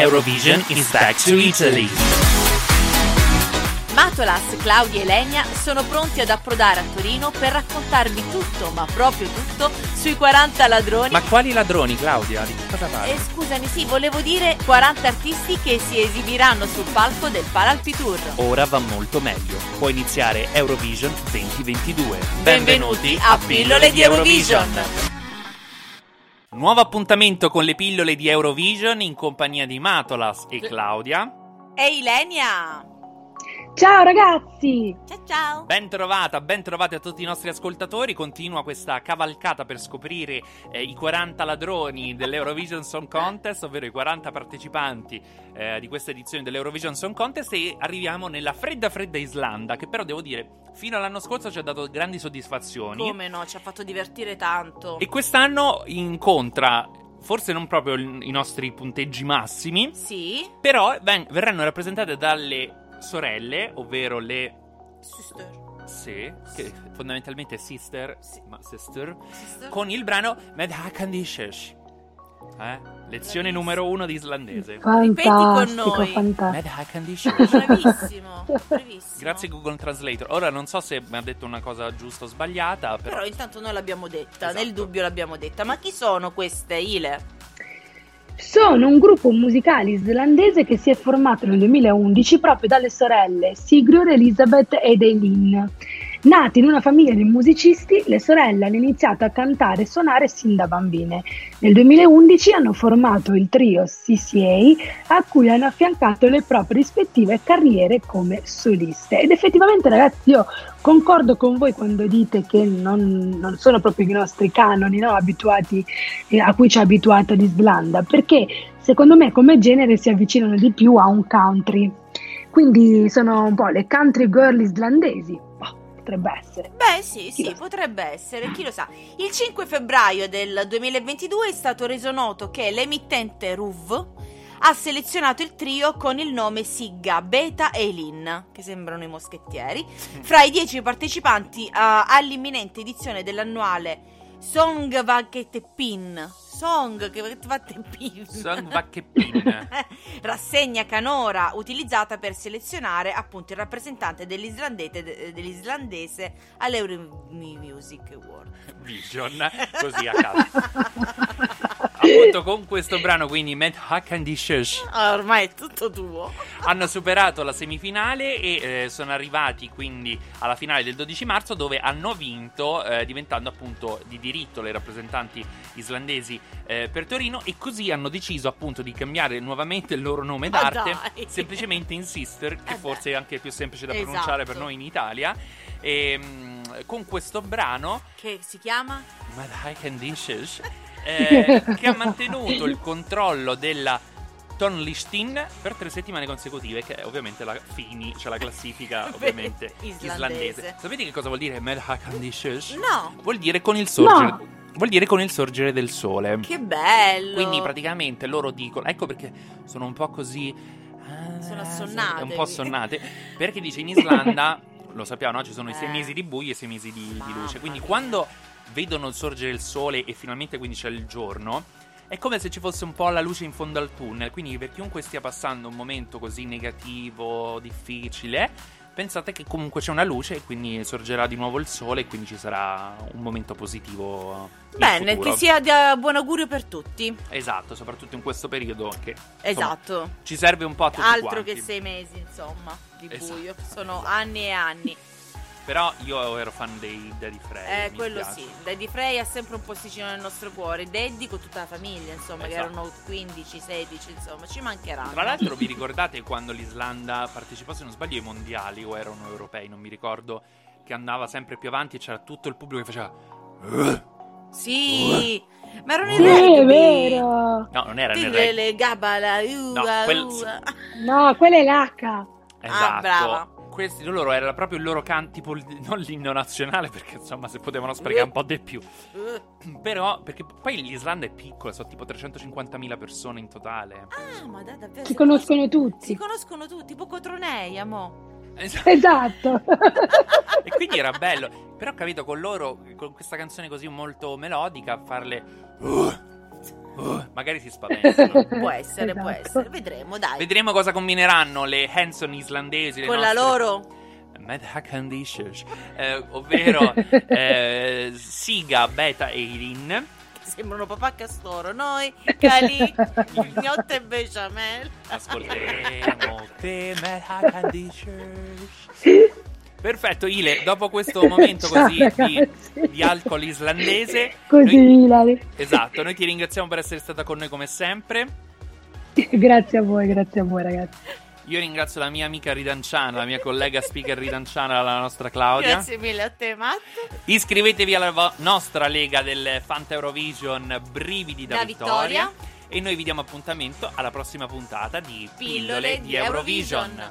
Eurovision is back to Italy. Matolas, Claudia e Lenia sono pronti ad approdare a Torino per raccontarvi tutto, ma proprio tutto, sui 40 ladroni. Ma quali ladroni, Claudia? Di cosa parli? Eh, scusami, sì, volevo dire 40 artisti che si esibiranno sul palco del Paralpi Tour. Ora va molto meglio. Può iniziare Eurovision 2022. Benvenuti a Pillole di Eurovision. Nuovo appuntamento con le pillole di Eurovision in compagnia di Matolas e Claudia. Ehi Lenia! Ciao ragazzi! Ciao ciao! Ben trovata, ben trovati a tutti i nostri ascoltatori. Continua questa cavalcata per scoprire eh, i 40 ladroni dell'Eurovision Song Contest, ovvero i 40 partecipanti eh, di questa edizione dell'Eurovision Song Contest. E arriviamo nella fredda, fredda Islanda, che però devo dire, fino all'anno scorso ci ha dato grandi soddisfazioni. Come no, ci ha fatto divertire tanto. E quest'anno incontra forse non proprio i nostri punteggi massimi. Sì. Però ven- verranno rappresentate dalle sorelle, ovvero le. Sister. Sì, che fondamentalmente è sister, Sì. ma sister, Sister. con il brano Med Hakandishesh. Eh? Lezione numero uno di islandese. Fantastico, noi. fantastico. Med Hakandishesh. Bravissimo, bravissimo. Grazie Google Translator. Ora non so se mi ha detto una cosa giusta o sbagliata, però. Però intanto noi l'abbiamo detta, Esatto. nel dubbio l'abbiamo detta. Ma chi sono queste Ile? Sono un gruppo musicale islandese che si è formato nel 2011 proprio dalle sorelle Sigrun, Elizabeth ed Eileen. Nate in una famiglia di musicisti, le sorelle hanno iniziato a cantare e suonare sin da bambine. Nel 2011 hanno formato il trio CCA a cui hanno affiancato le proprie rispettive carriere come soliste. Ed effettivamente ragazzi io concordo con voi quando dite che non, non sono proprio i nostri canoni no, abituati, eh, a cui ci ha abituato l'Islanda, perché secondo me come genere si avvicinano di più a un country. Quindi sono un po' le country girl islandesi. Potrebbe essere. Beh, sì, Chi sì, potrebbe essere, chi lo sa. Il 5 febbraio del 2022 è stato reso noto che l'emittente RUV ha selezionato il trio con il nome Sigga, Beta e Elin, che sembrano i moschettieri, fra i 10 partecipanti eh, all'imminente edizione dell'annuale Song Vaketeppin. Song Vaketeppin. Song Vakeppin. Rassegna canora utilizzata per selezionare appunto il rappresentante dell'islandese, dell'islandese all'Euro Music Award. Vision, così a caso. Appunto con questo brano, quindi Med Hakandishesh. Ah, ormai è tutto tuo. hanno superato la semifinale e eh, sono arrivati quindi alla finale del 12 marzo dove hanno vinto eh, diventando appunto di diritto le rappresentanti islandesi eh, per Torino e così hanno deciso appunto di cambiare nuovamente il loro nome Ma d'arte dai. semplicemente in Sister che Eh forse è anche più semplice da Esatto. pronunciare per noi in Italia e mm, con questo brano Che si chiama? Mad High Conditions, eh, che ha mantenuto il controllo della Tonlistin per tre settimane consecutive, che è ovviamente la Fini, cioè la classifica ovviamente Islandese. islandese. Sapete che cosa vuol dire Conditions? No. Vuol dire con il sorgere. No. Vuol dire con il sorgere del sole. Che bello. Quindi praticamente loro dicono, ecco perché sono un po' così... Sono assonnate, Un po' assonnate. Perché dice in Islanda, lo sappiamo, no? ci sono i sei Eh. mesi di buio e i sei mesi di, di luce. Quindi quando vedono il sorgere del sole e finalmente quindi c'è il giorno, è come se ci fosse un po' la luce in fondo al tunnel. Quindi per chiunque stia passando un momento così negativo, difficile, pensate che comunque c'è una luce e quindi sorgerà di nuovo il sole e quindi ci sarà un momento positivo. Bene, che sia di eh, buon augurio per tutti. Esatto, soprattutto in questo periodo che insomma, Esatto. ci serve un po' a tutti Altro quanti. che sei mesi, insomma, di Esatto. buio. Sono anni e anni. Però io ero fan dei Daddy Frey. Eh, quello spiace. sì. Daddy Frey ha sempre un posticino nel nostro cuore. Daddy con tutta la famiglia, insomma, che Esatto. erano 15, 16, insomma, ci mancheranno. Tra l'altro vi ricordate quando l'Islanda partecipò, se non sbaglio, ai mondiali o erano europei, non mi ricordo, che andava sempre più avanti e c'era tutto il pubblico che faceva... "Ugh". Sì, ma erano Sì, i vero. No, non era nel rugby. le gabala, ua, quel- ua. No, quella è l'H. Esatto. Ah, brava. Questi loro era proprio il loro canto, tipo il- non l'inno nazionale, perché insomma se potevano sprecare un po' di più. Uh. Però, perché poi l'Islanda è piccola, sono tipo 350.000 persone in totale. Ah, ma da, davvero. Si conoscono tutti. Si conoscono tutti, tipo Cotronei, amo. Esatto. Esatto. E quindi era bello. Però ho capito con loro, con questa canzone così molto melodica, farle. "Uh, uh", magari si spaventano. Può essere, può Esatto. essere. Vedremo, dai. Vedremo cosa combineranno le Hanson islandesi. Le Con la nostre- loro. Mad Hackandishers, eh, ovvero eh, Siga, Beta e. Che sembrano papà Castoro. Noi, Cali, Gnotto e Bechamel. Ascolteremo te, Mad Hackandishers. Perfetto, Ile, dopo questo momento Ciao, così di, di alcol islandese, Così, noi- Ilari. esatto, noi ti ringraziamo per essere stata con noi come sempre. Grazie a voi, grazie a voi, ragazzi. Io ringrazio la mia amica ridanciana, la mia collega speaker ridanciana, la nostra Claudia. Grazie mille a te, Matt. Iscrivetevi alla vo- nostra lega del Fanta Eurovision Brividi da, Da vittoria. vittoria. E noi vi diamo appuntamento alla prossima puntata di Pillole, Pillole di di Eurovision. Eurovision.